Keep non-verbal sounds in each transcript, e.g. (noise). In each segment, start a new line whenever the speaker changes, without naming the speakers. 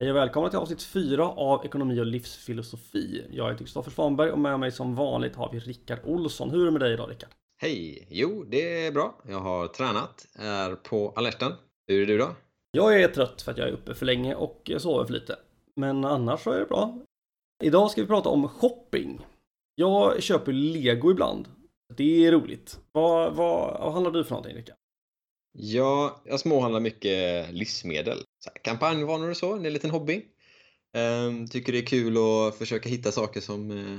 Hej och välkomna till avsnitt 4 av Ekonomi och livsfilosofi. Jag heter Kristoffer Svanberg och med mig som vanligt har vi Rickard Olsson. Hur är det med dig idag Rickard?
Hej! Jo, det är bra. Jag har tränat, är på alerten. Hur är du då?
Jag är trött för att jag är uppe för länge och sover för lite. Men annars så är det bra. Idag ska vi prata om shopping. Jag köper lego ibland. Det är roligt. Vad, vad, vad handlar du för någonting Rickard?
Ja, jag småhandlar mycket livsmedel. Kampanjvaror och så, det är en liten hobby. Ehm, tycker det är kul att försöka hitta saker som eh,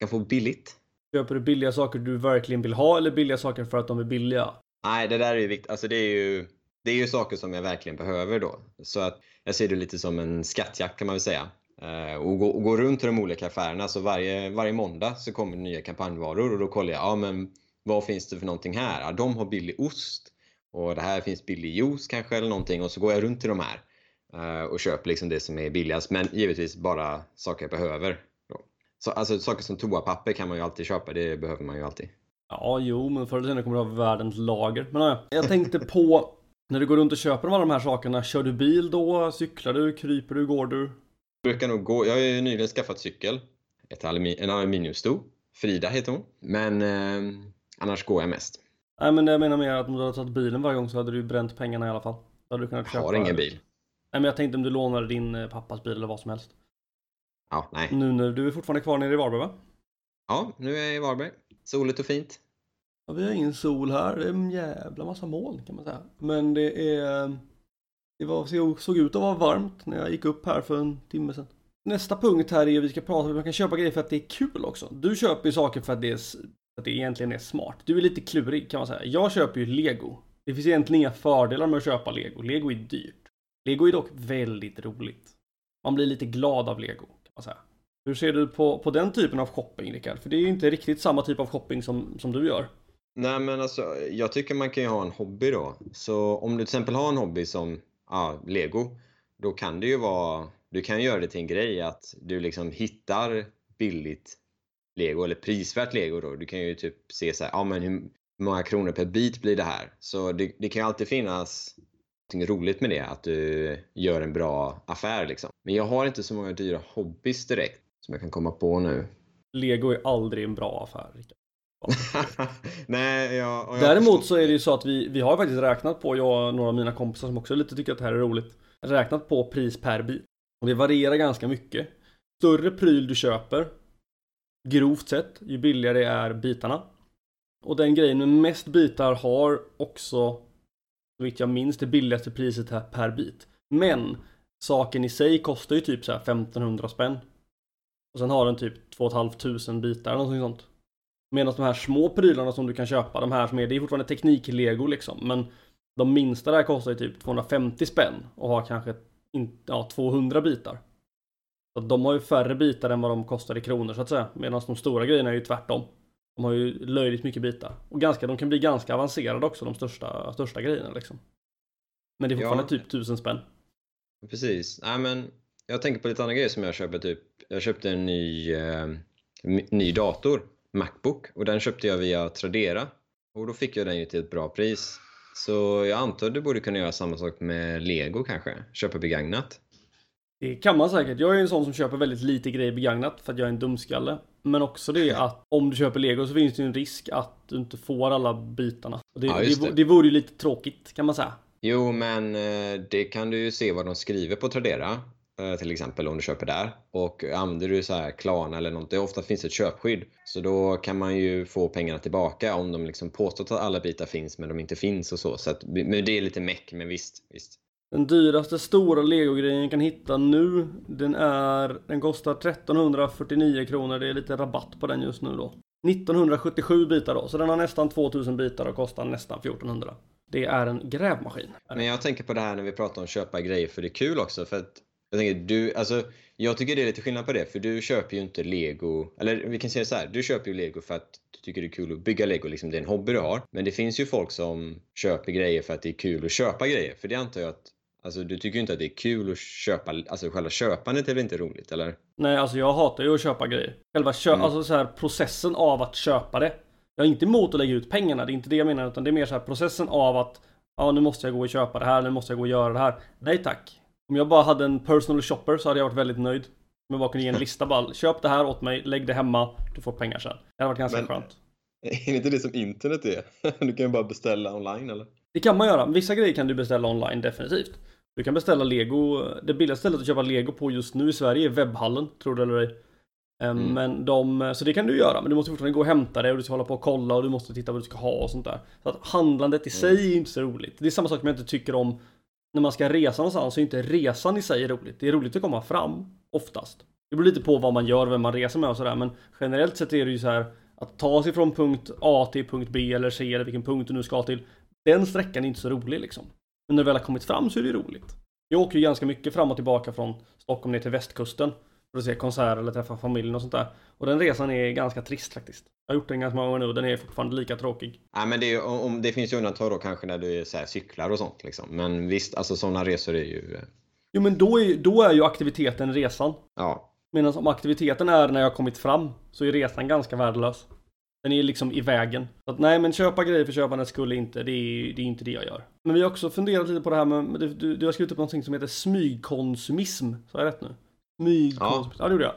kan få billigt.
Köper du billiga saker du verkligen vill ha eller billiga saker för att de är billiga?
Nej, det där är ju viktigt. Alltså det är ju, det är ju saker som jag verkligen behöver då. Så att jag ser det lite som en skattjakt kan man väl säga. Eh, och, gå, och gå runt till de olika affärerna. Så varje, varje måndag så kommer det nya kampanjvaror och då kollar jag, ja men vad finns det för någonting här? Ja, de har billig ost och det här finns billig juice kanske eller någonting och så går jag runt till de här eh, och köper liksom det som är billigast men givetvis bara saker jag behöver. Så, alltså saker som toapapper kan man ju alltid köpa, det behöver man ju alltid.
Ja, jo, men förr eller senare kommer du ha världens lager. Men ja, jag tänkte på när du går runt och köper alla de här sakerna, kör du bil då? Cyklar du? Kryper du? Går du?
Jag brukar nog gå, jag har ju nyligen skaffat cykel, ett alumi en aluminiumsto, Frida heter hon, men eh, annars går jag mest.
Nej men jag menar mer att om du hade tagit bilen varje gång så hade du bränt pengarna i alla fall. Då hade du kunnat
Jag
köpa...
har ingen bil.
Nej men jag tänkte om du lånade din eh, pappas bil eller vad som helst.
Ja, nej.
Nu när du är fortfarande kvar nere i Varberg va?
Ja, nu är jag i Varberg. Soligt och fint.
Ja, vi har ingen sol här, det är en jävla massa moln kan man säga. Men det är... Det var, såg- ut att vara varmt när jag gick upp här för en timme sedan. Nästa punkt här är att vi ska prata om att man kan köpa grejer för att det är kul också. Du köper ju saker för att det, är, att det egentligen är smart. Du är lite klurig kan man säga. Jag köper ju lego. Det finns egentligen inga fördelar med att köpa lego. Lego är dyrt. Lego är dock väldigt roligt. Man blir lite glad av lego kan man säga. Hur ser du på, på den typen av shopping Rickard? För det är ju inte riktigt samma typ av shopping som, som du gör.
Nej men alltså, jag tycker man kan ju ha en hobby då. Så om du till exempel har en hobby som ja, lego, då kan det ju vara, du kan göra det till en grej att du liksom hittar billigt lego eller prisvärt lego då. Du kan ju typ se så här, ja men hur många kronor per bit blir det här? Så det, det kan ju alltid finnas något roligt med det, att du gör en bra affär liksom. Men jag har inte så många dyra hobbys direkt som jag kan komma på nu.
Lego är aldrig en bra affär. Rickard. (laughs)
Nej, jag, jag
Däremot så är det ju så att vi, vi har faktiskt räknat på, jag och några av mina kompisar som också lite tycker att det här är roligt, räknat på pris per bit. Och det varierar ganska mycket. Större pryl du köper, grovt sett, ju billigare är bitarna. Och den grejen med mest bitar har också, så vitt jag minns, det billigaste priset här per bit. Men saken i sig kostar ju typ så här 1500 spänn. Och sen har den typ 2 500 bitar eller någonting sånt. Medan de här små prylarna som du kan köpa, de här som är, det är fortfarande teknik-lego liksom. Men de minsta där kostar ju typ 250 spänn och har kanske ja, 200 bitar. De har ju färre bitar än vad de kostar i kronor så att säga. Medan de stora grejerna är ju tvärtom. De har ju löjligt mycket bitar. Och ganska, de kan bli ganska avancerade också, de största, största grejerna liksom. Men det är fortfarande
Ja.
typ 1000 spänn.
Precis. Nej, men jag tänker på lite andra grejer som jag köper. Typ, jag köpte en ny, eh, ny dator, Macbook, och den köpte jag via Tradera. Och då fick jag den ju till ett bra pris. Så jag antar att du borde kunna göra samma sak med Lego kanske? Köpa begagnat?
Det kan man säkert. Jag är en sån som köper väldigt lite grejer begagnat för att jag är en dumskalle. Men också det att om du köper lego så finns det ju en risk att du inte får alla bitarna. Det,
Ja,
det.
det.
det vore ju lite tråkigt kan man säga.
Jo, men eh, det kan du ju se vad de skriver på Tradera. eh, Till exempel om du köper där. Och använder du så här Klarna eller något, det ofta finns ett köpskydd. Så då kan man ju få pengarna tillbaka om de liksom påstår att alla bitar finns men de inte finns och så. så att, men det är lite meck, men visst. visst.
Den dyraste stora legogrejen jag kan hitta nu, den är, den kostar 1349 kronor. Det är lite rabatt på den just nu då. 1977 bitar då, så den har nästan 2000 bitar och kostar nästan 1400. Det är en grävmaskin.
Men jag tänker på det här när vi pratar om att köpa grejer för det är kul också. För att jag tänker, du, alltså, jag tycker det är lite skillnad på det. För du köper ju inte lego, eller vi kan säga så här. Du köper ju lego för att du tycker det är kul att bygga lego, liksom det är en hobby du har. Men det finns ju folk som köper grejer för att det är kul att köpa grejer. För det antar jag att Alltså du tycker ju inte att det är kul att köpa, alltså själva köpandet är väl inte roligt eller?
Nej, alltså jag hatar ju att köpa grejer. Själva kö-
Mm.
alltså så här processen av att köpa det. Jag är inte emot att lägga ut pengarna, det är inte det jag menar, utan det är mer så här processen av att ja, nu måste jag gå och köpa det här, nu måste jag gå och göra det här. Nej tack. Om jag bara hade en personal shopper så hade jag varit väldigt nöjd. Men bara kunde ge en (laughs) lista bara, köp det här åt mig, lägg det hemma, du får pengar sen. Det hade varit ganska
Men-
skönt. (laughs)
Är det inte det som internet är? (laughs) Du kan ju bara beställa online eller?
Det kan man göra. Vissa grejer kan du beställa online definitivt. Du kan beställa lego. Det billigaste stället att köpa lego på just nu i Sverige är webbhallen, tror det eller ej. Ehm,
Mm.
Men de, så det kan du göra, men du måste fortfarande gå och hämta det och du ska hålla på och kolla och du måste titta vad du ska ha och sånt där. Så att handlandet i sig är inte så roligt. Det är samma sak som jag inte tycker om när man ska resa någonstans så är inte resan i sig roligt. Det är roligt att komma fram, oftast. Det beror lite på vad man gör, vem man reser med och sådär, men generellt sett är det ju så här att ta sig från punkt A till punkt B eller C eller vilken punkt du nu ska till. Den sträckan är inte så rolig liksom. Men när du väl har kommit fram så är det roligt. Jag åker ju ganska mycket fram och tillbaka från Stockholm ner till västkusten. För att se konserter eller träffa familjen och sånt där. Och den resan är ganska trist faktiskt. Jag har gjort den ganska många gånger nu och den är fortfarande lika tråkig.
Nej men det, är, om, det finns ju undantag då kanske när du så här, cyklar och sånt liksom. Men visst, alltså sådana resor är ju... eh,
Jo men då är, då är ju aktiviteten resan.
Ja.
Medan om aktiviteten är när jag har kommit fram så är resan ganska värdelös. Den är liksom i vägen. Så att, nej men köpa grejer för köpandets skull inte, det är, det är inte det jag gör. Men vi har också funderat lite på det här med, du, du, du har skrivit upp någonting som heter smygkonsumism. Så jag rätt nu? Smygkonsumism. Ja. det gjorde jag.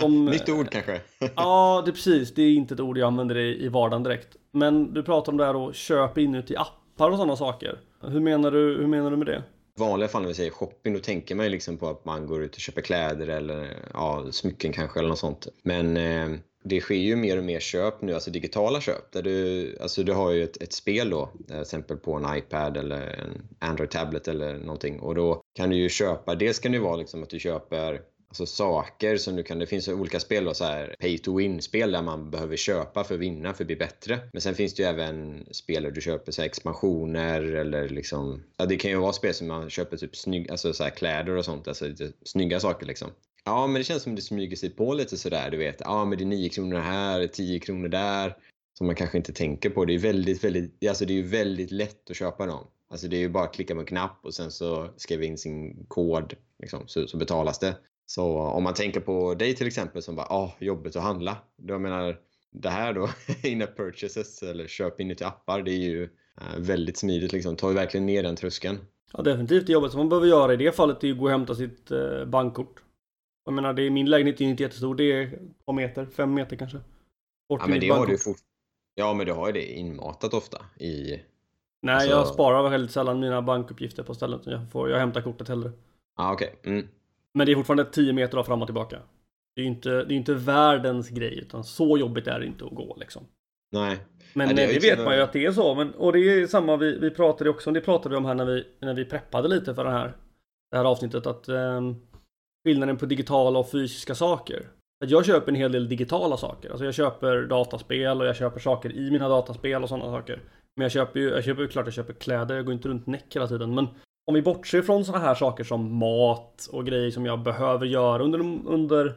Som, (laughs)
Nytt ord kanske? (laughs)
Ja, det precis. Det är inte ett ord jag använder i, i vardagen direkt. Men du pratar om det här då, köp inuti appar och sådana saker. Hur menar du, hur menar du med det?
I vanliga fall när vi säger shopping då tänker man ju liksom på att man går ut och köper kläder eller ja, smycken kanske eller något sånt. Men eh, det sker ju mer och mer köp nu, alltså digitala köp. Där du, alltså du har ju ett, ett spel då, till exempel på en iPad eller en Android-tablet eller någonting. Och då kan du ju köpa, dels kan det ju vara liksom att du köper Alltså saker som du kan, det finns olika spel då, så här pay to win-spel där man behöver köpa för att vinna för att bli bättre. Men sen finns det ju även spel där du köper så här expansioner eller liksom, ja det kan ju vara spel som man köper typ snygg, alltså så här kläder och sånt, alltså lite snygga saker liksom. Ja men det känns som det smyger sig på lite sådär, du vet. Ja men det är 9 kronor här, 10 kronor där. Som man kanske inte tänker på. Det är väldigt, väldigt, alltså det är ju väldigt lätt att köpa dem. Alltså det är ju bara att klicka på en knapp och sen så skriva in sin kod liksom, så, så betalas det. Så om man tänker på dig till exempel som bara, ah, jobbigt att handla. Jag menar, det här då, (laughs) in-app purchases eller köp inuti appar, det är ju eh, väldigt smidigt liksom. Tar ju verkligen ner den tröskeln.
Ja, definitivt. Det jobbet som man behöver göra i det fallet är ju att gå och hämta sitt eh, bankkort. Jag menar, det är, min lägenhet är ju inte jättestor. Det är ett par meter, fem meter kanske. Bort
Ja men det har du fort... Ja men du har ju det inmatat ofta i...
Nej,
alltså-
jag sparar väldigt sällan mina bankuppgifter på ställen. Jag, får, jag hämtar kortet hellre.
Ja okej. Mm.
Men det är fortfarande 10 meter fram och tillbaka. Det är ju inte, det är inte världens grej, utan så jobbigt är det inte att gå liksom.
Nej.
Men
Ja, det
det, vet man ju att det är så. Men, och det är samma, vi, vi pratade också om, det pratade vi om här när vi, när vi preppade lite för det här, det här avsnittet. Att ehm, skillnaden på digitala och fysiska saker. Att jag köper en hel del digitala saker. Alltså jag köper dataspel och jag köper saker i mina dataspel och sådana saker. Men jag köper ju, jag köper ju klart jag köper kläder, jag går inte runt näck hela tiden. Men om vi bortser från sådana här saker som mat och grejer som jag behöver göra under, under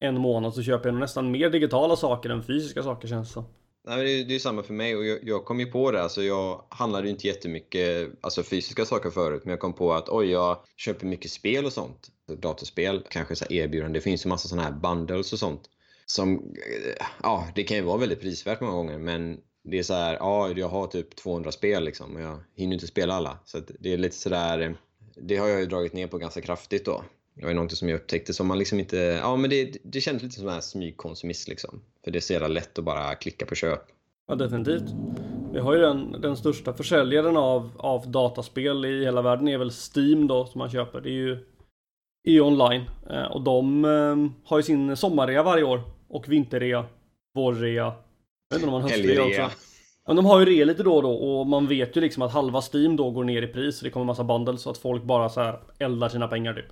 en månad så köper jag nog nästan mer digitala saker än fysiska saker känns det som.
Nej, men det, är, det är samma för mig och jag, jag kom ju på det. Alltså jag handlade ju inte jättemycket alltså fysiska saker förut men jag kom på att oj, jag köper mycket spel och sånt. Datorspel, kanske så här erbjudanden. Det finns ju massa sådana här bundles och sånt. Som, eh, ja, det kan ju vara väldigt prisvärt många gånger men det är så här, ja, jag har typ 200 spel liksom och jag hinner inte spela alla. Så att det är lite sådär, det har jag ju dragit ner på ganska kraftigt då. Det var ju någonting som jag upptäckte som man liksom inte, ja men det, det kändes lite som en smygkonsumist liksom. För det är så jävla lätt att bara klicka på köp.
Ja, definitivt. Vi har ju den, den största försäljaren av, av dataspel i hela världen är väl Steam då som man köper. Det är ju, är ju online. Eh, och de eh, har ju sin sommarrea varje år. Och vinterrea, vårrea. Jag inte om man höstrea
Helgrea.
också. Ja, de har ju rea lite då och då och man vet ju liksom att halva Steam då går ner i pris. Det kommer massa bundles så att folk bara så här eldar sina pengar typ.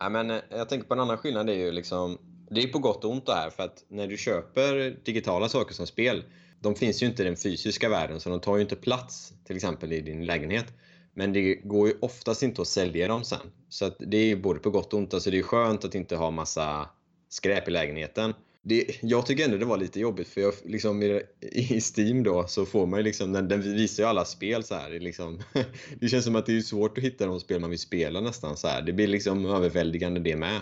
Ja, men eh, jag tänker på en annan skillnad. Det är ju liksom, det är på gott och ont det här. För att när du köper digitala saker som spel, de finns ju inte i den fysiska världen så de tar ju inte plats till exempel i din lägenhet. Men det går ju oftast inte att sälja dem sen. Så det är ju både på gott och ont. Alltså det är skönt att inte ha massa skräp i lägenheten. Det, jag tycker ändå det var lite jobbigt för jag, liksom, i, i Steam då så får man ju liksom, den, den visar ju alla spel så här. Det, liksom, (laughs) det känns som att det är svårt att hitta de spel man vill spela nästan så här. Det blir liksom överväldigande det med.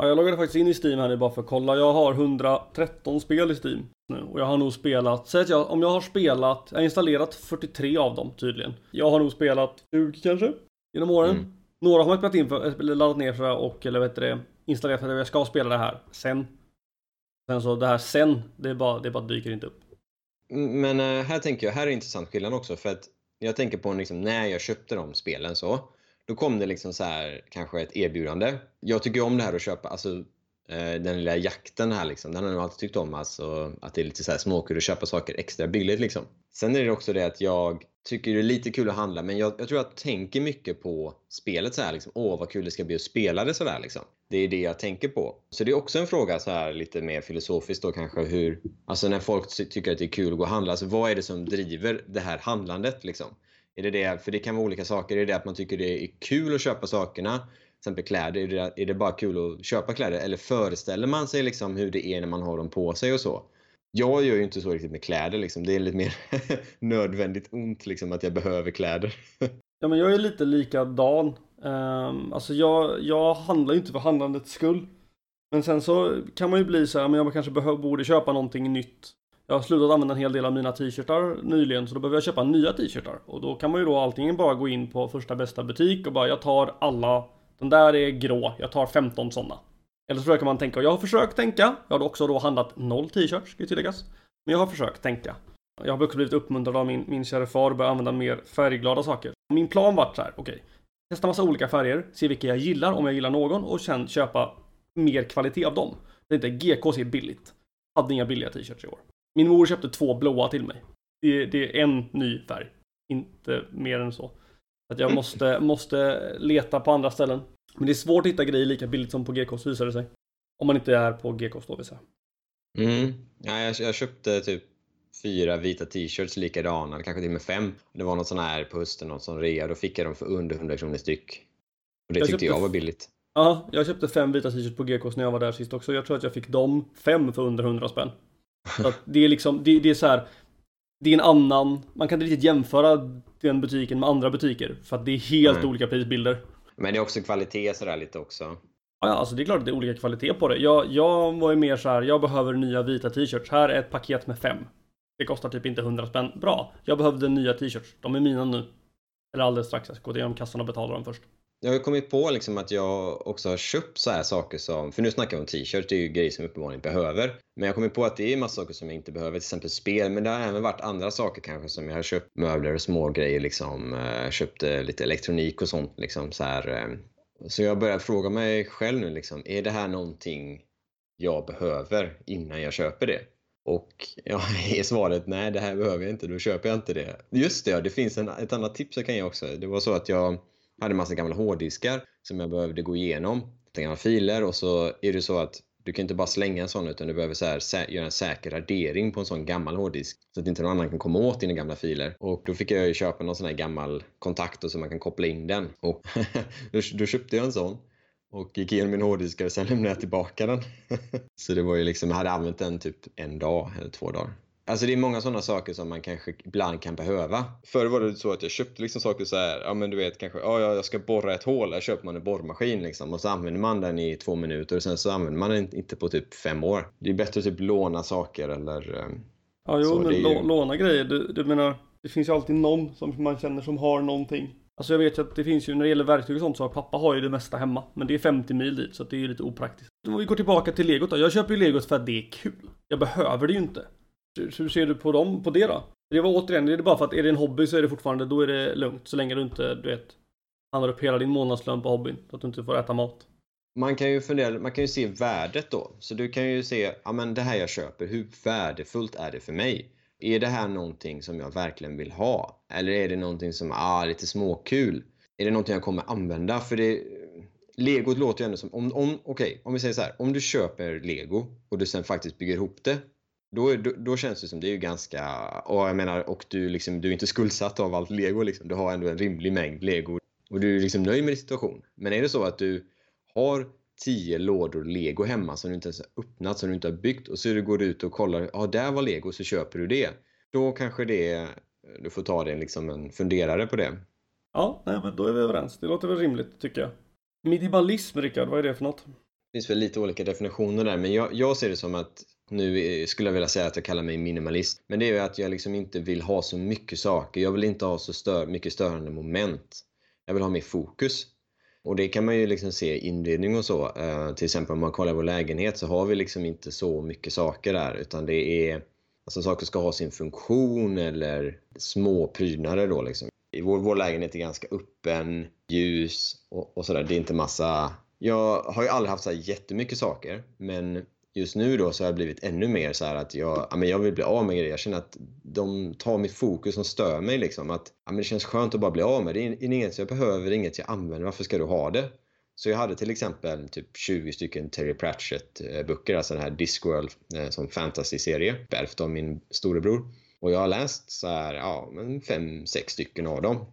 Ja, jag loggade faktiskt in i Steam här nu bara för att kolla. Jag har 113 spel i Steam nu och jag har nog spelat, säg att jag, om jag har spelat, jag har installerat 43 av dem tydligen. Jag har nog spelat 20 kanske, genom åren.
Mm.
Några har man spelat in för, laddat ner för och eller vet det, installerat för att jag ska spela det här sen. Sen så alltså, det här sen, det bara, det bara dyker inte upp.
Men eh, här tänker jag, här är intressant skillnad också för att jag tänker på liksom, när jag köpte de spelen så då kom det liksom så här kanske ett erbjudande. Jag tycker om det här att köpa, alltså eh, den lilla jakten här liksom, den har jag alltid tyckt om. Alltså, att det är lite så här småkul att köpa saker extra billigt liksom. Sen är det också det att jag tycker det är lite kul att handla men jag, jag tror jag tänker mycket på spelet så här liksom. Åh vad kul det ska bli att spela det sådär liksom. Det är det jag tänker på. Så det är också en fråga så här lite mer filosofiskt då kanske hur, alltså när folk tycker att det är kul att gå och handla, alltså vad är det som driver det här handlandet liksom? Är det det, för det kan vara olika saker, är det det att man tycker det är kul att köpa sakerna? exempel kläder, är det, är det bara kul att köpa kläder? Eller föreställer man sig liksom hur det är när man har dem på sig och så? Jag gör ju inte så riktigt med kläder liksom. Det är lite mer (laughs) nödvändigt ont liksom att jag behöver kläder. (laughs)
ja men jag är lite likadan. Um, alltså jag, jag handlar ju inte för handlandets skull. Men sen så kan man ju bli så här, men jag kanske behöver, borde köpa någonting nytt. Jag har slutat använda en hel del av mina t-shirtar nyligen så då behöver jag köpa nya t-shirtar. Och då kan man ju då antingen bara gå in på första bästa butik och bara jag tar alla den där är grå, jag tar 15 sådana. Eller så försöker man tänka, och jag har försökt tänka. Jag har också då handlat noll t-shirts, ska ju tilläggas. Men jag har försökt tänka. Jag har också blivit uppmuntrad av min, min kära far att börja använda mer färgglada saker. Min plan var så här, okej. Okay, testa massa olika färger, se vilka jag gillar, om jag gillar någon och sen köpa mer kvalitet av dem. Det är inte GKs är billigt. Hade inga billiga t-shirts i år. Min mor köpte två blåa till mig. Det, det är en ny färg. Inte mer än så. Att jag (clears throat) måste, måste leta på andra ställen. Men det är svårt att hitta grejer lika billigt som på GKs visar det sig. Om man inte är på GKs då vill säga.
Mm. Ja, jag, jag köpte typ fyra vita t-shirts likadana, kanske till och med fem. Det var något sån här på hösten, något sån rea. Då fick jag dem för under 100 kronor styck. Och det jag tyckte jag var billigt.
Ja, jag köpte fem vita t-shirts på GKs när jag var där sist också. Jag tror att jag fick dem fem för under 100 spänn. Så det är liksom, det, det är så här, Det är en annan, man kan inte riktigt jämföra den butiken med andra butiker. För att det är helt mm. olika prisbilder.
Men det är också kvalitet sådär lite också.
Ja, alltså det är klart att det är olika kvalitet på det. Jag, jag var ju mer så här, jag behöver nya vita t-shirts. Här är ett paket med fem. Det kostar typ inte 100 spänn. Bra. Jag behövde nya t-shirts. De är mina nu. Eller alldeles strax. Jag ska gå igenom kassan och betala dem först.
Jag har kommit på liksom att jag också har köpt så här saker som, för nu snackar vi om t-shirts, det är ju grejer som jag uppenbarligen behöver. Men jag har kommit på att det är massa saker som jag inte behöver, till exempel spel, men det har även varit andra saker kanske som jag har köpt, möbler och små grejer liksom, eh, köpt lite elektronik och sånt liksom så här. Eh. Så jag börjar fråga mig själv nu liksom, är det här någonting jag behöver innan jag köper det? Och ja, (laughs) är svaret nej, det här behöver jag inte, då köper jag inte det. Just det, ja! det finns en, ett annat tips jag kan ge också. Det var så att jag hade massa gamla hårddiskar som jag behövde gå igenom. Gamla filer och så är det så att du kan inte bara slänga en sån utan du behöver så här, göra en säker radering på en sån gammal hårddisk så att inte någon annan kan komma åt dina gamla filer. Och då fick jag ju köpa någon sån här gammal kontakt så man kan koppla in den. Och (laughs) då köpte jag en sån och gick igenom min hårddisk och sen lämnade jag tillbaka den. (laughs) så det var ju liksom, jag hade använt den typ en dag eller två dagar. Alltså det är många sådana saker som man kanske ibland kan behöva. Förr var det så att jag köpte liksom saker så här, ja men du vet kanske, ja jag ska borra ett hål, där köper man en borrmaskin liksom och så använder man den i två minuter och sen så använder man den inte på typ fem år. Det är bättre att typ låna saker eller ehm,
Ja jo men ju... låna grejer, du, du menar det finns ju alltid någon som man känner som har någonting. Alltså jag vet ju att det finns ju när det gäller verktyg och sånt så har pappa har ju det mesta hemma. Men det är 50 mil dit så det är ju lite opraktiskt. Om vi går tillbaka till legot då. Jag köper ju legot för att det är kul. Jag behöver det ju inte. Hur ser du på dem, på det då? Det var återigen, det är bara för att är det en hobby så är det fortfarande, då är det lugnt. Så länge du inte, du vet, handlar upp hela din månadslön på hobbyn. Så att du inte får äta mat.
Man kan ju fundera, man kan ju se värdet då. Så du kan ju se, ja men det här jag köper, hur värdefullt är det för mig? Är det här någonting som jag verkligen vill ha? Eller är det någonting som, ah, lite småkul? Är det någonting jag kommer använda? För det, Legot låter ju ändå som, om, om, okej, okay, om vi säger så här, om du köper lego och du sen faktiskt bygger ihop det då, då, då, känns det som det är ju ganska, och jag menar, och du, liksom, du är inte skuldsatt av allt lego liksom. Du har ändå en rimlig mängd lego och du är liksom nöjd med din situation. Men är det så att du har 10 lådor lego hemma som du inte ens har öppnat, som du inte har byggt och så du går ut och kollar, ja där var lego, så köper du det. Då kanske det, du får ta det liksom en funderare på det.
Ja, nej, men då är vi överens. Det låter väl rimligt tycker jag. Minimalism, Rickard, vad är det för något?
Det finns väl lite olika definitioner där, men jag, jag ser det som att nu eh, skulle jag vilja säga att jag kallar mig minimalist. Men det är ju att jag liksom inte vill ha så mycket saker. Jag vill inte ha så stör, mycket störande moment. Jag vill ha mer fokus. Och det kan man ju liksom se i inredning och så. Uh, till exempel om man kollar vår lägenhet så har vi liksom inte så mycket saker där utan det är Alltså saker ska ha sin funktion eller små prydnader då liksom. Vår, vår lägenhet är ganska öppen, ljus och, och sådär. Det är inte massa... Jag har ju aldrig haft så här jättemycket saker men just nu då så har jag blivit ännu mer så att jag, ja, men jag vill bli av med grejer. Jag känner att de tar mitt fokus som stör mig. Liksom. Att, ja, men det känns skönt att bara bli av med det. Det är inget jag behöver, inget jag använder. Varför ska du ha det? Så jag hade till exempel typ 20 stycken Terry Pratchett-böcker, alltså den här Discworld eh, som fantasy-serie, ärvt av min storebror. Och jag har läst så här, ja, men fem, sex stycken av dem.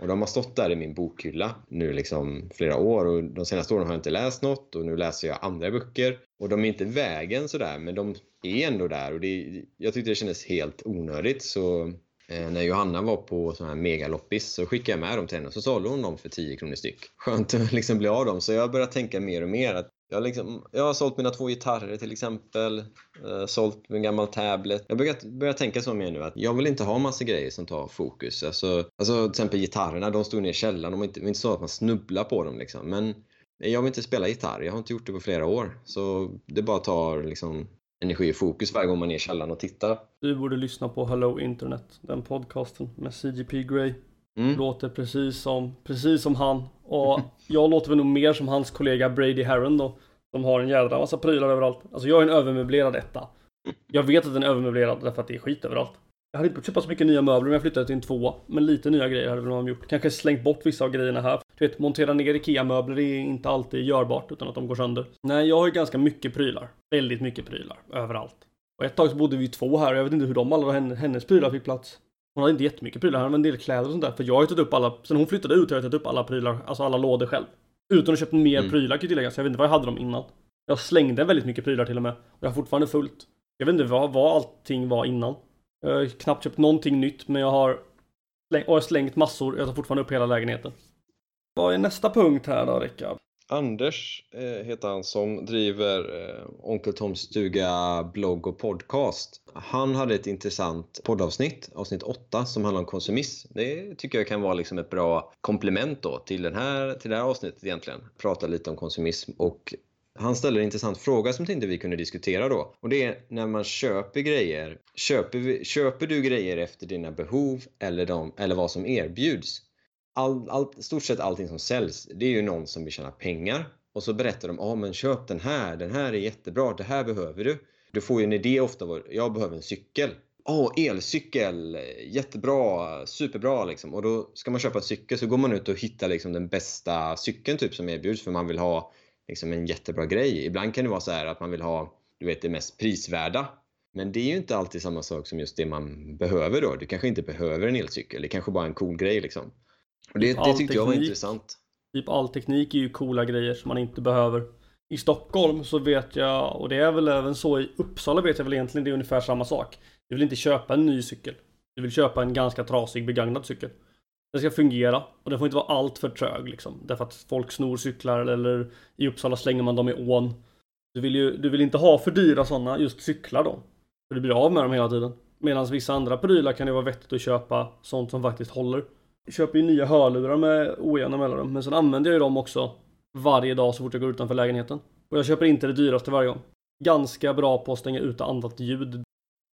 Och de har stått där i min bokhylla nu liksom flera år. Och de senaste åren har jag inte läst något. Och nu läser jag andra böcker. Och de är inte vägen sådär men de är ändå där. Och det, jag tyckte det kändes helt onödigt. Så eh, när Johanna var på sån här megaloppis så skickade jag med dem till henne. Och så sålde hon dem för 10 kronor styck. Skönt att (laughs) liksom bli av dem. Så jag började tänka mer och mer att jag, liksom, jag har sålt mina två gitarrer till exempel, eh, sålt min gammal tablet. Jag börjar, börjar tänka så mer nu att jag vill inte ha massa grejer som tar fokus. Alltså, alltså till exempel gitarrerna, de stod nere i källaren. De var inte, inte så att man snubblar på dem liksom. Men jag vill inte spela gitarr, jag har inte gjort det på flera år. Så det bara tar liksom energi och fokus varje gång man är i källaren och tittar.
Du borde lyssna på Hello Internet, den podcasten med CGP Grey. Mm. Låter precis som, precis som han. Och (laughs) jag låter väl nog mer som hans kollega Brady Harron då. Som har en jädra massa prylar överallt. Alltså jag är en övermöblerad etta. Jag vet att den är övermöblerad därför att det är skit överallt. Jag hade inte köpa så mycket nya möbler om jag flyttade till en tvåa. Men lite nya grejer hade väl de gjort. Kanske slängt bort vissa av grejerna här. Du vet, montera ner IKEA-möbler är inte alltid görbart utan att de går sönder. Nej, jag har ju ganska mycket prylar. Väldigt mycket prylar. Överallt. Och ett tag så bodde vi två här och jag vet inte hur de alla hennes prylar fick plats. Hon hade inte jättemycket prylar, hon hade en del kläder och sånt där. För jag har ju tagit upp alla, sen hon flyttade ut har jag tagit upp alla prylar, alltså alla lådor själv. Utan att köpa mer mm. prylar kan jag tillägga, så jag vet inte vad jag hade dem innan. Jag slängde väldigt mycket prylar till och med. Och jag har fortfarande fullt. Jag vet inte vad, vad allting var innan. Jag har knappt köpt någonting nytt, men jag har slängt, och jag har slängt massor. Jag tar fortfarande upp hela lägenheten. Vad är nästa punkt här då, Rickard?
Anders eh, heter han som driver eh, Onkel Toms stuga blogg och podcast. Han hade ett intressant poddavsnitt, avsnitt 8, som handlar om konsumism. Det tycker jag kan vara liksom ett bra komplement då till, den här, till det här avsnittet egentligen. Prata lite om konsumism och han ställer en intressant fråga som tänkte vi kunde diskutera då. Och det är när man köper grejer, köper, vi, köper du grejer efter dina behov eller, de, eller vad som erbjuds? All, all, stort sett allting som säljs, det är ju någon som vill tjäna pengar. Och så berättar de, ja ah, men köp den här, den här är jättebra, det här behöver du. Du får ju en idé ofta, jag behöver en cykel. Åh, oh, elcykel, jättebra, superbra liksom. Och då ska man köpa en cykel så går man ut och hittar liksom den bästa cykeln typ som erbjuds för man vill ha liksom en jättebra grej. Ibland kan det vara så här att man vill ha, du vet, det mest prisvärda. Men det är ju inte alltid samma sak som just det man behöver då. Du kanske inte behöver en elcykel, det kanske bara är en cool grej liksom. Och det, det tyckte jag var intressant.
Typ all teknik är ju coola grejer som man inte behöver. I Stockholm så vet jag, och det är väl även så i Uppsala vet jag väl egentligen det är ungefär samma sak. Du vill inte köpa en ny cykel. Du vill köpa en ganska trasig begagnad cykel. Den ska fungera och den får inte vara allt för trög liksom. Därför att folk snor cyklar eller i Uppsala slänger man dem i ån. Du vill ju du vill inte ha för dyra sådana just cyklar då. För du blir av med dem hela tiden. Medan vissa andra prylar kan det vara vettigt att köpa sånt som faktiskt håller köper ju nya hörlurar med ojämna mellanrum. Men sen använder jag ju dem också varje dag så fort jag går utanför lägenheten. Och jag köper inte det dyraste varje gång. Ganska bra på att stänga ute annat ljud.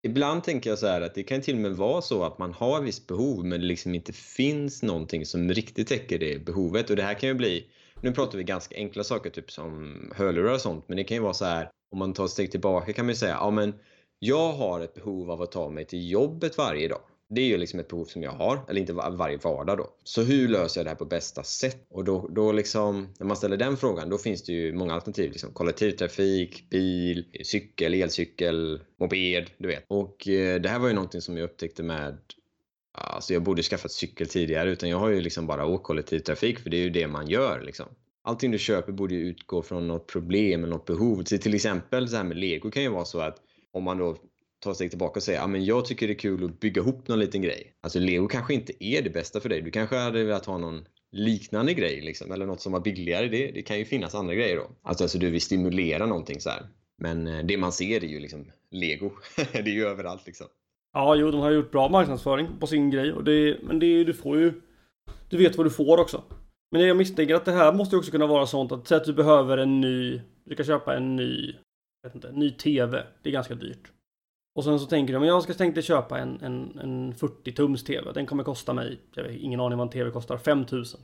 Ibland tänker jag så här att det kan till och med vara så att man har visst behov men det liksom inte finns någonting som riktigt täcker det behovet. Och det här kan ju bli, nu pratar vi ganska enkla saker typ som hörlurar och sånt, men det kan ju vara så här om man tar ett steg tillbaka kan man ju säga, ja men jag har ett behov av att ta mig till jobbet varje dag. Det är ju liksom ett behov som jag har, eller inte var, varje vardag då. Så hur löser jag det här på bästa sätt? Och då, då liksom, när man ställer den frågan, då finns det ju många alternativ. Liksom kollektivtrafik, bil, cykel, elcykel, moped, du vet. Och eh, det här var ju någonting som jag upptäckte med Alltså jag borde skaffat cykel tidigare utan jag har ju liksom bara åkt kollektivtrafik för det är ju det man gör liksom. Allting du köper borde ju utgå från något problem eller något behov. Så till exempel så här med lego kan ju vara så att om man då ta ett steg tillbaka och säga ja, men jag tycker det är kul att bygga ihop någon liten grej. Alltså Lego kanske inte är det bästa för dig. Du kanske hade velat ha någon liknande grej liksom, eller något som var billigare. Det, det kan ju finnas andra grejer då. Alltså, alltså du vill stimulera någonting så här. Men eh, det man ser är ju liksom Lego. (laughs) det är ju överallt liksom.
Ja, jo, de har gjort bra marknadsföring på sin grej. Och det, men det, du får ju... Du vet vad du får också. Men jag misstänker att det här måste också kunna vara sånt att säg att du behöver en ny, du kan köpa en ny, jag vet inte, ny TV. Det är ganska dyrt. Och sen så tänker du, men jag ska tänkte köpa en, en, en 40 tums TV. Den kommer kosta mig, jag har ingen aning vad en TV kostar, 5000.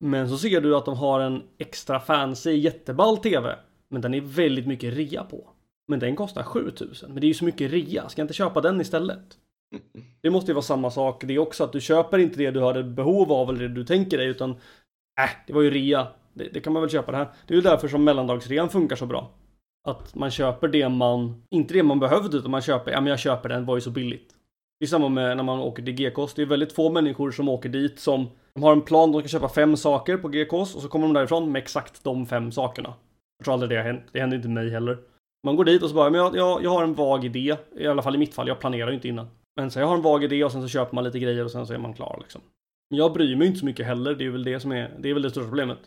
Men så ser du att de har en extra fancy jätteball TV. Men den är väldigt mycket rea på. Men den kostar 7000. Men det är ju så mycket rea, ska jag inte köpa den istället? (laughs) Det måste ju vara samma sak det är också, att du köper inte det du hade behov av eller det du tänker dig utan Äh, det var ju rea. Det, det kan man väl köpa det här. Det är ju därför som mellandagsrean funkar så bra. Att man köper det man, inte det man behövde utan man köper, ja men jag köper den, var ju så billigt. Det är samma med när man åker till GKs. Det är väldigt få människor som åker dit som de har en plan, de ska köpa fem saker på GKs och så kommer de därifrån med exakt de fem sakerna. Jag tror aldrig det har hänt. Det händer inte mig heller. Man går dit och så bara, men jag, jag, jag har en vag idé. I alla fall i mitt fall, jag planerar ju inte innan. Men så jag har en vag idé och sen så köper man lite grejer och sen så är man klar liksom. Men jag bryr mig inte så mycket heller. Det är väl det som är, det är väl det största problemet.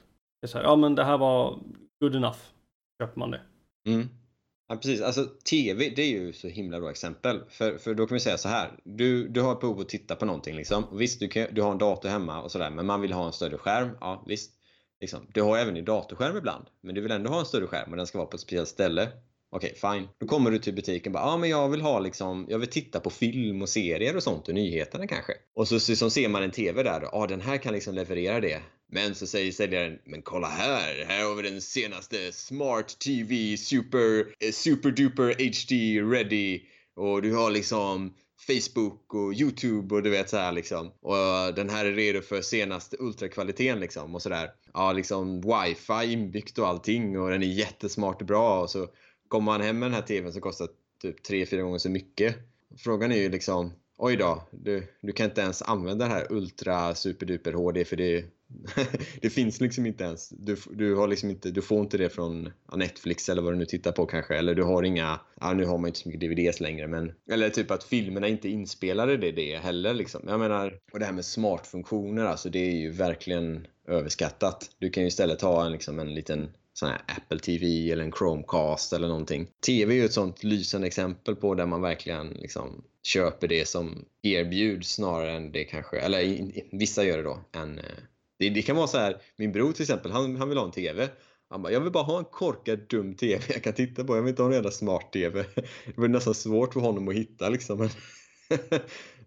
Det är så här, ja men det här var good enough. Köper man det.
Mm. Ja, precis. Alltså TV, det är ju så himla bra exempel. För, för då kan vi säga så här. Du, du har ett behov att titta på någonting liksom. Visst, du, kan, du har en dator hemma och sådär, men man vill ha en större skärm. Ja, visst. Liksom. Du har även en datorskärm ibland, men du vill ändå ha en större skärm och den ska vara på ett speciellt ställe. Okej, okay, fine. Då kommer du till butiken och bara, ja ah, men jag vill ha liksom, jag vill titta på film och serier och sånt och nyheterna kanske. Och så, så, så ser man en TV där, ja ah, den här kan liksom leverera det. Men så säger säljaren, men kolla här, här har vi den senaste Smart TV Super, eh, Super Duper HD Ready. Och du har liksom Facebook och Youtube och du vet så här liksom. Och den här är redo för senaste ultrakvaliteten liksom och sådär. Ja, liksom wifi inbyggt och allting och den är jättesmart och bra och så kommer man hem med den här TVn som kostar typ 3-4 gånger så mycket. Frågan är ju liksom, oj då, du, du kan inte ens använda det här ultra superduper HD för det, (laughs) det finns liksom inte ens. Du, du, har liksom inte, du får inte det från Netflix eller vad du nu tittar på kanske. Eller du har inga, ja nu har man inte så mycket DVDs längre men. Eller typ att filmerna inte inspelade det, det heller liksom. Jag menar, och det här med smartfunktioner alltså det är ju verkligen överskattat. Du kan ju istället ha en, liksom en liten sån här Apple TV eller en Chromecast eller någonting. TV är ju ett sånt lysande exempel på där man verkligen liksom köper det som erbjuds snarare än det kanske, eller vissa gör det då, än, eh, det, det kan vara så här, min bror till exempel, han, han vill ha en TV. Han bara, jag vill bara ha en korkad dum TV jag kan titta på, jag vill inte ha en jävla smart TV. (laughs) Det var nästan svårt för honom att hitta liksom en, (laughs)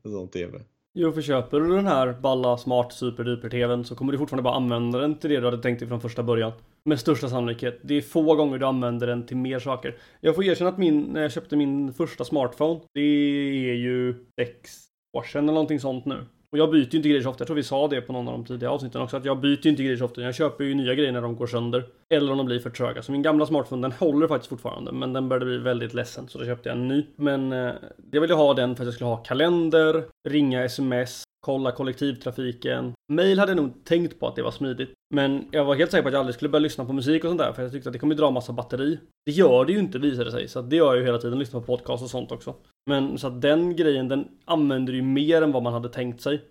en sån TV.
Jo, för köper du den här balla smart superduper TVn så kommer du fortfarande bara använda den till det du hade tänkt dig från första början. Med största sannolikhet. Det är få gånger du använder den till mer saker. Jag får erkänna att min, när jag köpte min första smartphone, det är ju sex år sedan eller någonting sånt nu. Och jag byter ju inte grejer så ofta. Jag tror vi sa det på någon av de tidigare avsnitten också. Att jag byter ju inte grejer så ofta. Jag köper ju nya grejer när de går sönder. Eller om de blir för tröga. Så min gamla smartphone den håller faktiskt fortfarande. Men den började bli väldigt ledsen. Så då köpte jag en ny. Men eh, jag ville ha den för att jag skulle ha kalender, ringa sms, kolla kollektivtrafiken. Mail hade jag nog tänkt på att det var smidigt. Men jag var helt säker på att jag aldrig skulle börja lyssna på musik och sånt där. För jag tyckte att det kommer dra massa batteri. Det gör det ju inte visade det sig. Så det gör jag ju hela tiden. Lyssnar på podcast och sånt också. Men så att den grejen den använder ju mer än vad man hade tänkt sig.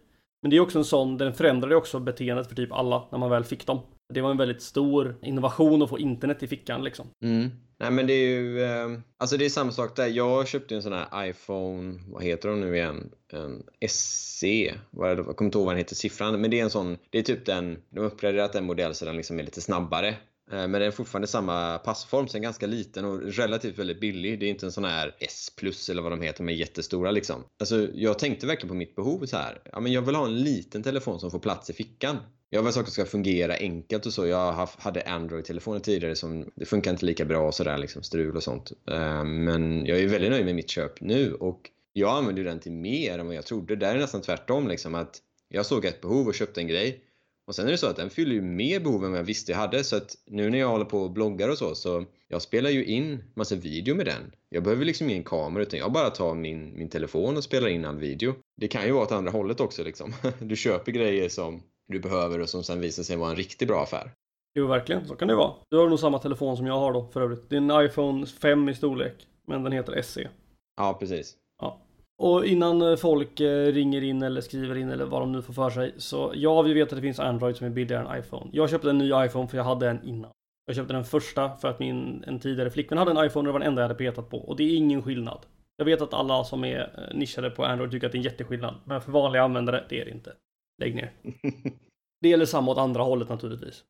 Men det är också en sån, den förändrade också beteendet för typ alla när man väl fick dem. Det var en väldigt stor innovation att få internet i fickan liksom.
Mm. Nej men det är ju, ehm, alltså det är samma sak där. Jag köpte en sån här iPhone, vad heter de nu igen? Ehm, en SE, jag kommer inte ihåg vad den heter siffran, men det är en sån, det är typ den, de har uppgraderat en modell så den liksom är lite snabbare. Ehm, men den är fortfarande samma passform, så den är ganska liten och relativt väldigt billig. Det är inte en sån här S plus eller vad de heter, de är jättestora liksom. Alltså, jag tänkte verkligen på mitt behov så här. Ja, men jag vill ha en liten telefon som får plats i fickan. Jag vill att saker ska fungera enkelt och så. Jag hade Android-telefoner tidigare som det funkar inte lika bra och sådär, liksom strul och sånt. Eh, men jag är väldigt nöjd med mitt köp nu och jag använder den till mer än vad jag trodde. Där är det nästan tvärtom liksom att jag såg ett behov och köpte en grej och sen är det så att den fyller ju mer behov än vad jag visste jag hade. Så att nu när jag håller på och bloggar och så, så jag spelar ju in massa video med den. Jag behöver liksom ingen kamera utan jag bara tar min, min telefon och spelar in all video. Det kan ju vara åt andra hållet också liksom. (laughs) Du köper grejer som du behöver och som sen visar sig vara en riktigt bra affär.
Jo, verkligen. Så kan det vara. Du har nog samma telefon som jag har då för övrigt. Det är en iPhone 5 i storlek, men den heter SE.
Ja, precis.
Ja. Och innan eh, folk eh, ringer in eller skriver in eller vad de nu får för sig. Så ja, vi vet att det finns Android som är billigare än iPhone. Jag köpte en ny iPhone för jag hade en innan. Jag köpte den första för att min en tidigare flickvän hade en iPhone och det var den enda jag hade petat på. Och det är ingen skillnad. Jag vet att alla som är eh, nischade på Android tycker att det är en jätteskillnad. Men för vanliga användare, det är det inte. Lägg ner. (laughs) Det gäller samma åt andra hållet naturligtvis.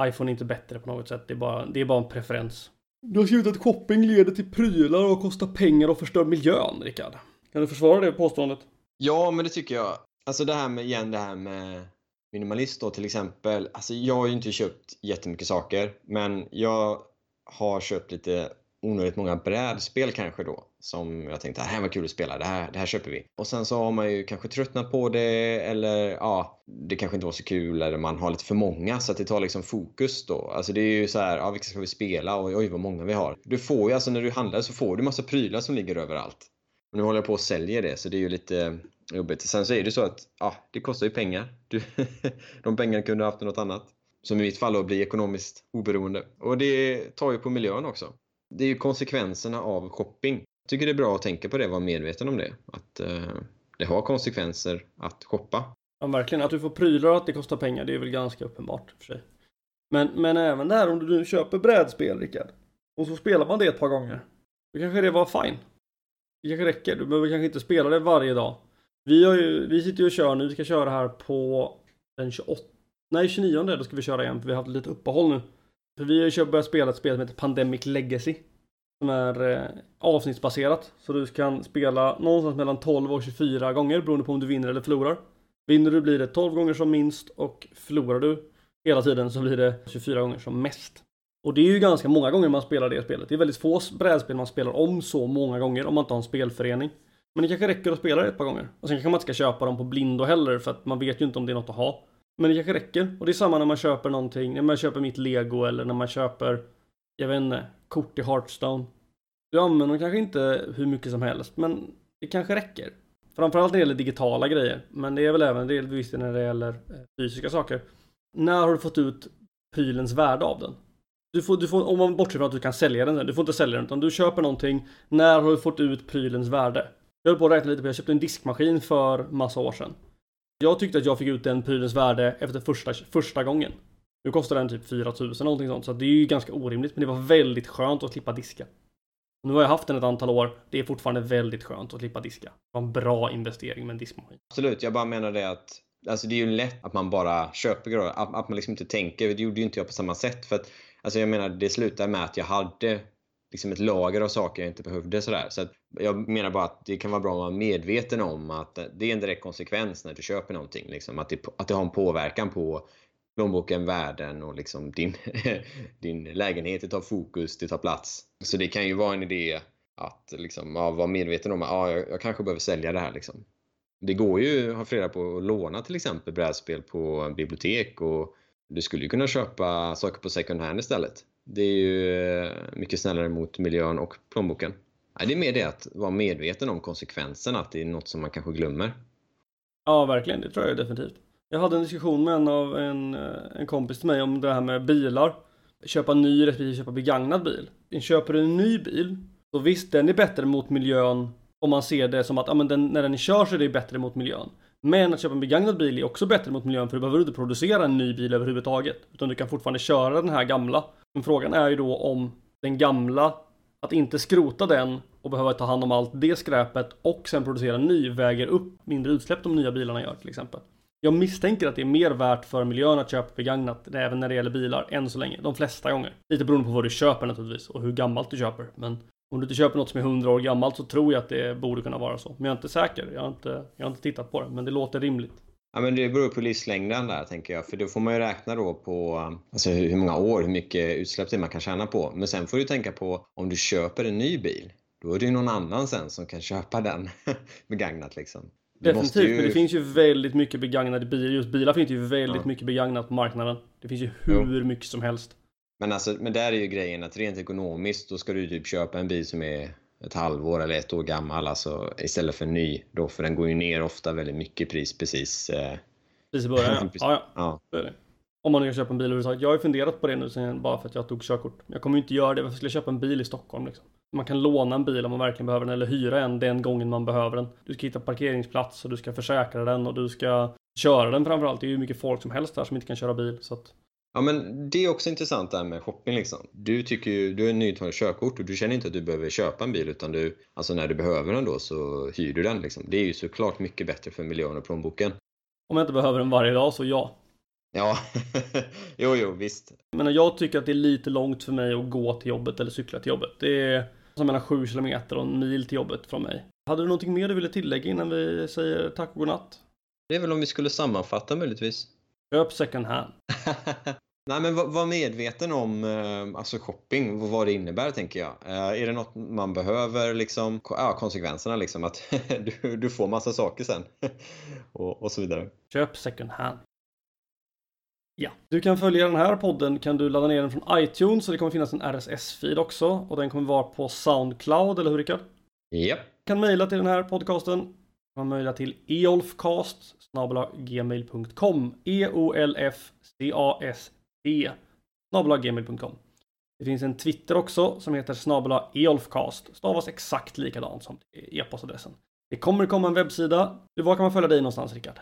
iPhone är inte bättre på något sätt, det är bara, det är bara en preferens. Du har skrivit att shopping leder till prylar och kostar pengar och förstör miljön, Rickard. Kan du försvara det påståendet?
Ja, men det tycker jag. Alltså det här med, igen det här med minimalist då till exempel. Alltså jag har ju inte köpt jättemycket saker, men jag har köpt lite onödigt många brädspel kanske då. Som jag tänkte, äh, det här var kul att spela, det här, det här köper vi. Och sen så har man ju kanske tröttnat på det eller ja, det kanske inte var så kul eller man har lite för många så att det tar liksom fokus då. Alltså det är ju så här, ja vilka ska vi spela? Oj, oj vad många vi har. Du får ju, alltså när du handlar så får du massa prylar som ligger överallt. Och nu håller jag på att sälja det så det är ju lite eh, jobbigt. Sen så är det så att, ja, det kostar ju pengar. Du, (laughs) de pengarna kunde du haft något annat. Som i mitt fall då, bli ekonomiskt oberoende. Och det tar ju på miljön också det är ju konsekvenserna av shopping. Tycker det är bra att tänka på det, vara medveten om det. Att eh, det har konsekvenser att shoppa.
Ja, verkligen. Att du får prylar och att det kostar pengar, det är väl ganska uppenbart för sig. Men, men även här om du nu köper brädspel, Rickard. Och så spelar man det ett par gånger. Då kanske det var fine. Det kanske räcker. Du behöver kanske inte spela det varje dag. Vi, har ju, vi sitter ju och kör nu. Vi ska köra här på den 28... Nej, 29 då ska vi köra igen. För vi har haft lite uppehåll nu. För vi har ju börjat spela ett spel som heter Pandemic Legacy. Som är eh, avsnittsbaserat. Så du kan spela någonstans mellan 12 och 24 gånger beroende på om du vinner eller förlorar. Vinner du blir det 12 gånger som minst och förlorar du hela tiden så blir det 24 gånger som mest. Och det är ju ganska många gånger man spelar det spelet. Det är väldigt få brädspel man spelar om så många gånger om man inte har en spelförening. Men det kanske räcker att spela det ett par gånger. Och sen kanske man inte ska köpa dem på blindo heller för att man vet ju inte om det är något att ha. Men det kanske räcker. Och det är samma när man köper någonting, när man köper mitt lego eller när man köper, jag vet inte, kort i Hearthstone. Du använder dem kanske inte hur mycket som helst, men det kanske räcker. Framförallt när det gäller digitala grejer, men det är väl även delvis när det gäller eh, fysiska saker. När har du fått ut prylens värde av den? Du får, du får, om man bortser från att du kan sälja den, du får inte sälja den utan du köper någonting. När har du fått ut prylens värde? Jag höll på att räkna lite på, jag köpte en diskmaskin för massa år sedan. Jag tyckte att jag fick ut den prylens värde efter första, första gången. Nu kostar den typ 4000 någonting sånt, så det är ju ganska orimligt. Men det var väldigt skönt att slippa diska. Nu har jag haft den ett antal år. Det är fortfarande väldigt skönt att slippa diska. Det var en bra investering med en diskmaskin.
Absolut, jag bara menar det att Alltså det är ju lätt att man bara köper grejer, att, att man liksom inte tänker. Det gjorde ju inte jag på samma sätt. För att, alltså jag menar, det slutade med att jag hade liksom ett lager av saker jag inte behövde. Sådär. Så att jag menar bara att det kan vara bra att vara medveten om att det är en direkt konsekvens när du köper någonting. Liksom, att, det, att det har en påverkan på plånboken, värden och liksom din, (laughs) din lägenhet. Det tar fokus, det tar plats. Så det kan ju vara en idé att liksom, ja, vara medveten om att ja, jag, jag kanske behöver sälja det här. Liksom. Det går ju, har flera på att låna till exempel brädspel på bibliotek och du skulle ju kunna köpa saker på second hand istället. Det är ju eh, mycket snällare mot miljön och plånboken. Det är mer det att vara medveten om konsekvenserna, att det är något som man kanske glömmer.
Ja, verkligen. Det tror jag definitivt. Jag hade en diskussion med en av en, eh, en kompis till mig om det här med bilar. Köpa ny respektive köpa begagnad bil. Köper du en ny bil, så visst, den är bättre mot miljön om man ser det som att ja, men den, när den kör så är det bättre mot miljön. Men att köpa en begagnad bil är också bättre mot miljön för du behöver inte producera en ny bil överhuvudtaget. Utan du kan fortfarande köra den här gamla. Men frågan är ju då om den gamla, att inte skrota den och behöva ta hand om allt det skräpet och sen producera en ny väger upp mindre utsläpp de nya bilarna gör till exempel. Jag misstänker att det är mer värt för miljön att köpa begagnat, även när det gäller bilar, än så länge. De flesta gånger. Lite beroende på vad du köper naturligtvis och hur gammalt du köper. Men om du inte köper något som är 100 år gammalt så tror jag att det borde kunna vara så. Men jag är inte säker. Jag har inte, jag har inte tittat på det, men det låter rimligt.
Ja, men det beror på livslängden där tänker jag. För då får man ju räkna då på alltså, hur många år, hur mycket utsläpp det man kan tjäna på. Men sen får du tänka på om du köper en ny bil. Då är det ju någon annan sen som kan köpa den (laughs) begagnat liksom.
Definitivt, ju... men det finns ju väldigt mycket begagnade bilar. Just bilar finns ju väldigt ja. mycket begagnat på marknaden. Det finns ju hur jo. mycket som helst.
Men, alltså, men där är ju grejen att rent ekonomiskt då ska du typ köpa en bil som är ett halvår eller ett år gammal alltså, istället för en ny. Då, för den går ju ner ofta väldigt mycket pris precis. Eh...
Precis i början ja. (laughs) ja, ja. ja. Det Om man nu kan köpa en bil överhuvudtaget. Jag har ju funderat på det nu sen, bara för att jag tog körkort. Jag kommer ju inte göra det. Varför skulle jag köpa en bil i Stockholm liksom? Man kan låna en bil om man verkligen behöver den eller hyra en den gången man behöver den. Du ska hitta parkeringsplats och du ska försäkra den och du ska köra den framförallt. Det är ju mycket folk som helst här som inte kan köra bil. Så att
Ja men det är också intressant det här med shopping liksom. Du tycker ju, du är nytagen körkort och du känner inte att du behöver köpa en bil utan du, alltså när du behöver den då så hyr du den liksom. Det är ju såklart mycket bättre för miljön och plånboken.
Om jag inte behöver den varje dag så ja.
Ja, (laughs) jo, jo, visst.
Men jag tycker att det är lite långt för mig att gå till jobbet eller cykla till jobbet. Det är som mellan 7 kilometer och en mil till jobbet från mig. Hade du någonting mer du ville tillägga innan vi säger tack och godnatt?
Det är väl om vi skulle sammanfatta möjligtvis.
Köp second hand. (laughs)
Nej, men var medveten om eh, alltså shopping vad det innebär, tänker jag. Eh, är det något man behöver, liksom, ja, konsekvenserna liksom, att (laughs) du, du får massa saker sen (laughs) och, och så vidare.
Köp second hand. Ja, du kan följa den här podden kan du ladda ner den från iTunes och det kommer finnas en RSS-feed också och den kommer vara på Soundcloud, eller hur Rickard?
Japp. Yep.
kan mejla till den här podcasten. Man mejla till eolfcast gmail.com E-O-L-F-C-A-S-T gmail.com Det finns en Twitter också som heter snabela eolfcast. Stavas exakt likadant som e-postadressen. Det kommer komma en webbsida. Var kan man följa dig någonstans Rickard?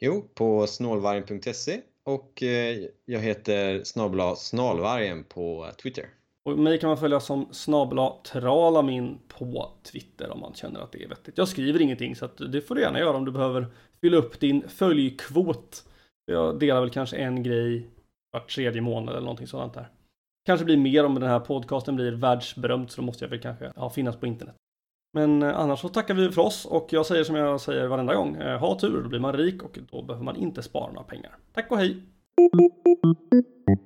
Jo, på snålvargen.se och eh, jag heter snabla snalvargen på Twitter.
Och mig kan man följa som snabla tralamin på Twitter om man känner att det är vettigt. Jag skriver ingenting så att det får du gärna göra om du behöver fylla upp din följkvot. Jag delar väl kanske en grej var tredje månad eller någonting sådant där. Kanske blir mer om den här podcasten blir världsberömd så då måste jag väl kanske ja, finnas på internet. Men eh, annars så tackar vi för oss och jag säger som jag säger varenda gång. Eh, ha tur, då blir man rik och då behöver man inte spara några pengar. Tack och hej!